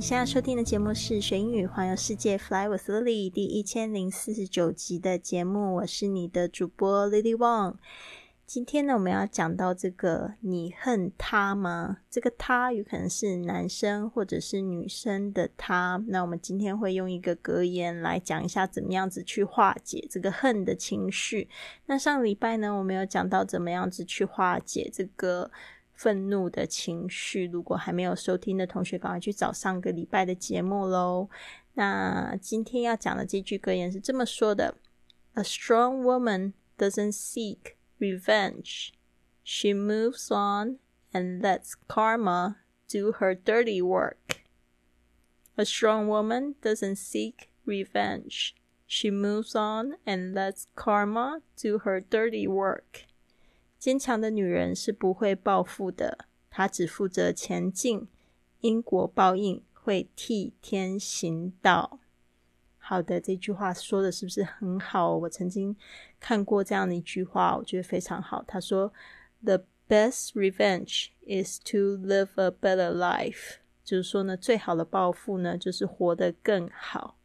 你现在收听的节目是《学英语环游世界 Fly with Lily》第一千零四十九集的节目，我是你的主播 Lily Wong。今天呢，我们要讲到这个“你恨他吗？”这个“他”有可能是男生或者是女生的“他”。那我们今天会用一个格言来讲一下，怎么样子去化解这个恨的情绪。那上礼拜呢，我们有讲到怎么样子去化解这个。愤怒的情绪，如果还没有收听的同学，赶快去找上个礼拜的节目喽。那今天要讲的这句格言是这么说的：“A strong woman doesn't seek revenge; she moves on and lets karma do her dirty work.” A strong woman doesn't seek revenge; she moves on and lets karma do her dirty work. 坚强的女人是不会报复的，她只负责前进，因果报应会替天行道。好的，这句话说的是不是很好？我曾经看过这样的一句话，我觉得非常好。他说：“The best revenge is to live a better life。”就是说呢，最好的报复呢，就是活得更好。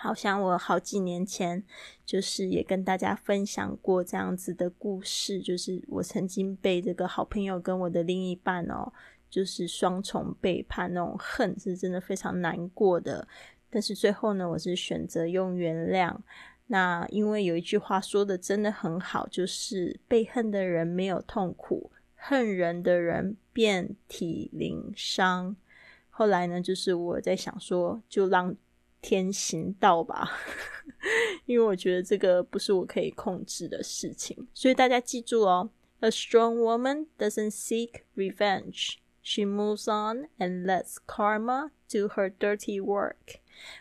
好像我好几年前，就是也跟大家分享过这样子的故事，就是我曾经被这个好朋友跟我的另一半哦，就是双重背叛，那种恨是真的非常难过的。但是最后呢，我是选择用原谅。那因为有一句话说的真的很好，就是被恨的人没有痛苦，恨人的人遍体鳞伤。后来呢，就是我在想说，就让。天行道吧，因为我觉得这个不是我可以控制的事情，所以大家记住哦。A strong woman doesn't seek revenge; she moves on and lets karma do her dirty work.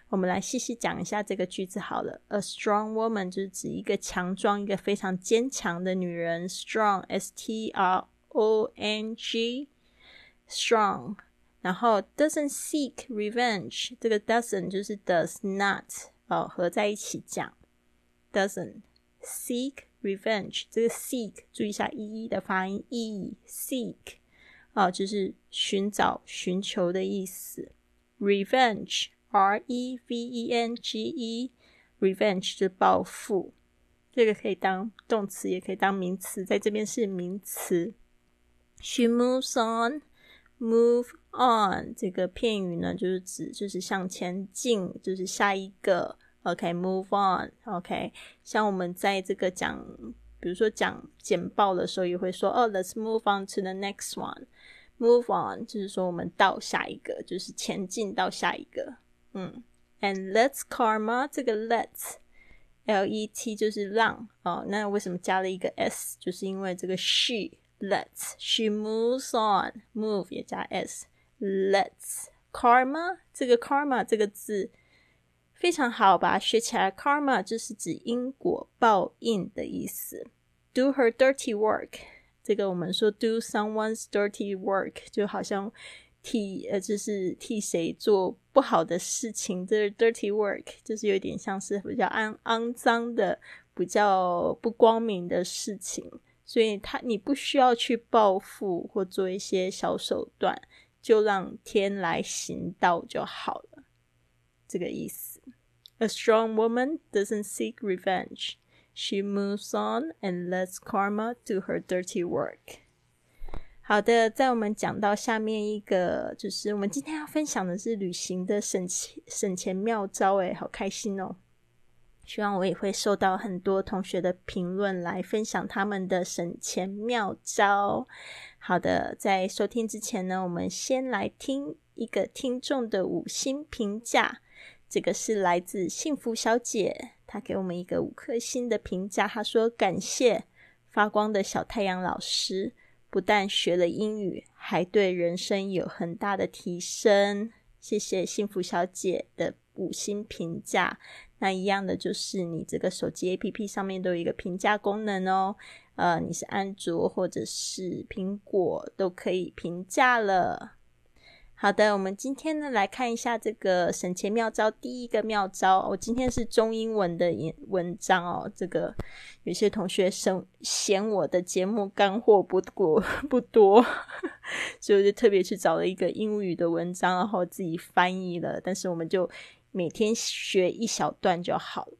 我们来细细讲一下这个句子好了。A strong woman 就是指一个强壮、一个非常坚强的女人。Strong, S-T-R-O-N-G, strong. 然后 doesn't seek revenge，这个 doesn't 就是 does not 哦，合在一起讲 doesn't seek revenge，这个 seek 注意一下 e e 的发音 e seek 哦，就是寻找、寻求的意思。revenge r e v e n g e revenge 就是报复，这个可以当动词，也可以当名词，在这边是名词。She moves on。Move on 这个片语呢，就是指就是向前进，就是下一个。OK，move on，OK。像我们在这个讲，比如说讲简报的时候，也会说哦，Let's move on to the next one。Move on 就是说我们到下一个，就是前进到下一个。嗯，And let's karma 这个 Let's，L E T 就是让哦。那为什么加了一个 S？就是因为这个 she。Let's she moves on move 也加 s Let's karma 这个 karma 这个字非常好，把它学起来。Karma 就是指因果报应的意思。Do her dirty work 这个我们说 do someone's dirty work 就好像替呃就是替谁做不好的事情。这是 dirty work 就是有点像是比较肮肮脏的、比较不光明的事情。所以他你不需要去报复或做一些小手段，就让天来行道就好了，这个意思。A strong woman doesn't seek revenge; she moves on and lets karma do her dirty work. 好的，在我们讲到下面一个，就是我们今天要分享的是旅行的省钱省钱妙招，诶，好开心哦！希望我也会收到很多同学的评论，来分享他们的省钱妙招。好的，在收听之前呢，我们先来听一个听众的五星评价。这个是来自幸福小姐，她给我们一个五颗星的评价。她说：“感谢发光的小太阳老师，不但学了英语，还对人生有很大的提升。谢谢幸福小姐的五星评价。那一样的就是你这个手机 APP 上面都有一个评价功能哦。呃，你是安卓或者是苹果都可以评价了。好的，我们今天呢来看一下这个省钱妙招。第一个妙招，我今天是中英文的文章哦。这个有些同学嫌嫌我的节目干货不多 不多，所以我就特别去找了一个英语的文章，然后自己翻译了。但是我们就每天学一小段就好了。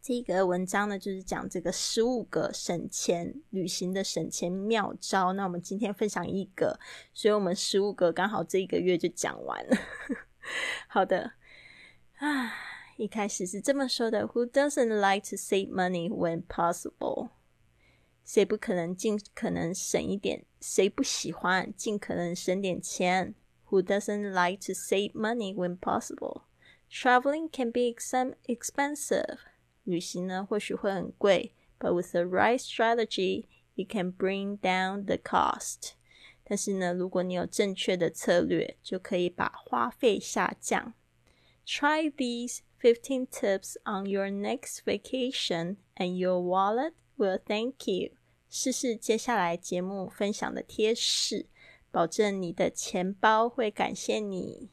这个文章呢，就是讲这个十五个省钱旅行的省钱妙招。那我们今天分享一个，所以我们十五个刚好这一个月就讲完了。好的，啊，一开始是这么说的：Who doesn't like to save money when possible？谁不可能尽可能省一点？谁不喜欢尽可能省点钱 ？Who doesn't like to save money when possible？Traveling can be expensive. 旅行呢或许会很贵，but with the right strategy, it can bring down the cost。但是呢，如果你有正确的策略，就可以把花费下降。Try these fifteen tips on your next vacation, and your wallet will thank you。试试接下来节目分享的贴士， 保证你的钱包会感谢你。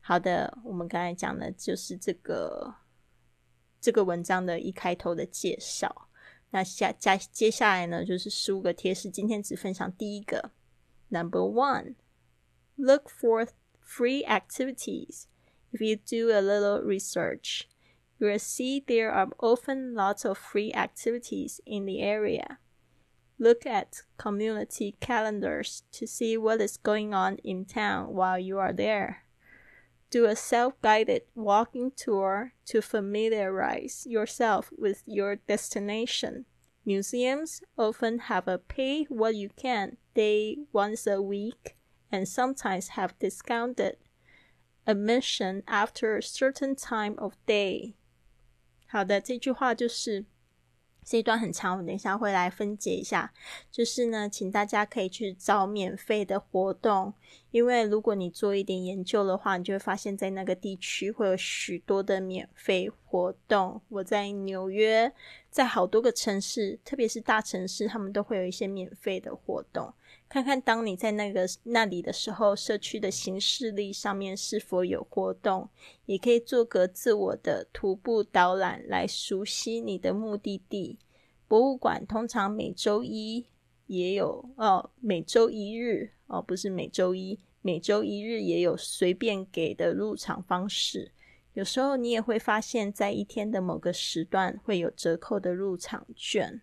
好的，我们刚才讲的就是这个。这个文章的一开头的介绍，那下加接下来呢，就是十五个贴士。今天只分享第一个，Number one, look for free activities. If you do a little research, you will see there are often lots of free activities in the area. Look at community calendars to see what is going on in town while you are there. Do a self guided walking tour to familiarize yourself with your destination. Museums often have a pay what you can day once a week and sometimes have discounted admission after a certain time of day. 好的，这句话就是 这一段很长，我等一下会来分解一下。就是呢，请大家可以去找免费的活动，因为如果你做一点研究的话，你就会发现，在那个地区会有许多的免费活动。我在纽约，在好多个城市，特别是大城市，他们都会有一些免费的活动。看看当你在那个那里的时候，社区的行事历上面是否有活动，也可以做个自我的徒步导览来熟悉你的目的地。博物馆通常每周一也有哦，每周一日哦，不是每周一，每周一日也有随便给的入场方式。有时候你也会发现，在一天的某个时段会有折扣的入场券，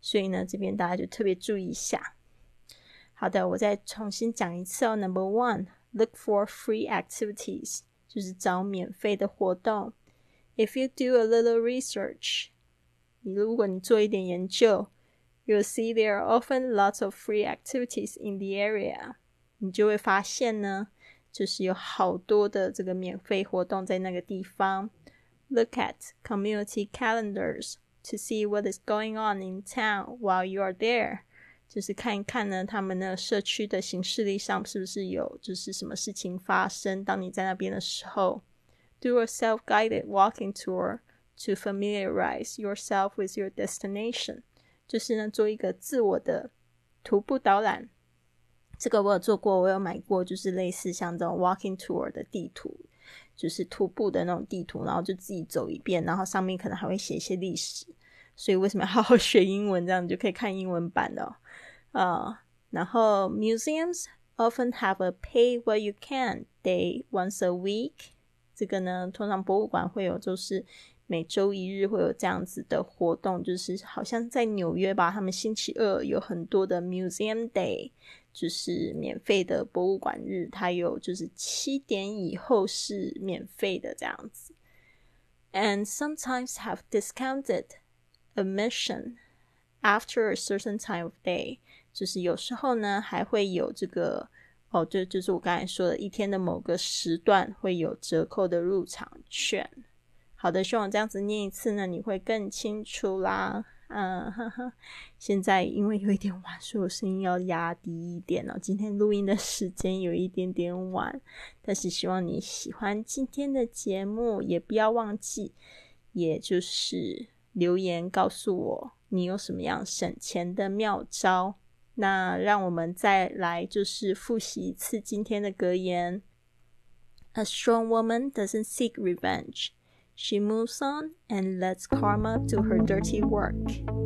所以呢，这边大家就特别注意一下。好的，我再重新讲一次哦。Number one, look for free activities，就是找免费的活动。If you do a little research，你如果你做一点研究，you'll see there are often lots of free activities in the area。你就会发现呢，就是有好多的这个免费活动在那个地方。Look at community calendars to see what is going on in town while you are there。 就是看一看呢，他们的社区的形式力上是不是有就是什么事情发生？当你在那边的时候，do a self-guided walking tour to familiarize yourself with your destination，就是呢做一个自我的徒步导览。这个我有做过，我有买过，就是类似像这种 walking tour 的地图，就是徒步的那种地图，然后就自己走一遍，然后上面可能还会写一些历史。所以为什么要好好学英文？这样你就可以看英文版的啊。然后，museums often have a pay what you can day once a week。这个呢，通常博物馆会有，就是每周一日会有这样子的活动，就是好像在纽约吧，他们星期二有很多的 museum day，就是免费的博物馆日，它有就是七点以后是免费的这样子。And sometimes have discounted. Amission after a certain time of day，就是有时候呢还会有这个哦，就就是我刚才说的，一天的某个时段会有折扣的入场券。好的，希望这样子念一次呢，你会更清楚啦。嗯，现在因为有一点晚，所以我声音要压低一点哦。今天录音的时间有一点点晚，但是希望你喜欢今天的节目，也不要忘记，也就是留言告诉我你有什么样省钱的妙招。那让我们再来就是复习一次今天的格言：A strong woman doesn't seek revenge. She moves on and lets karma do her dirty work.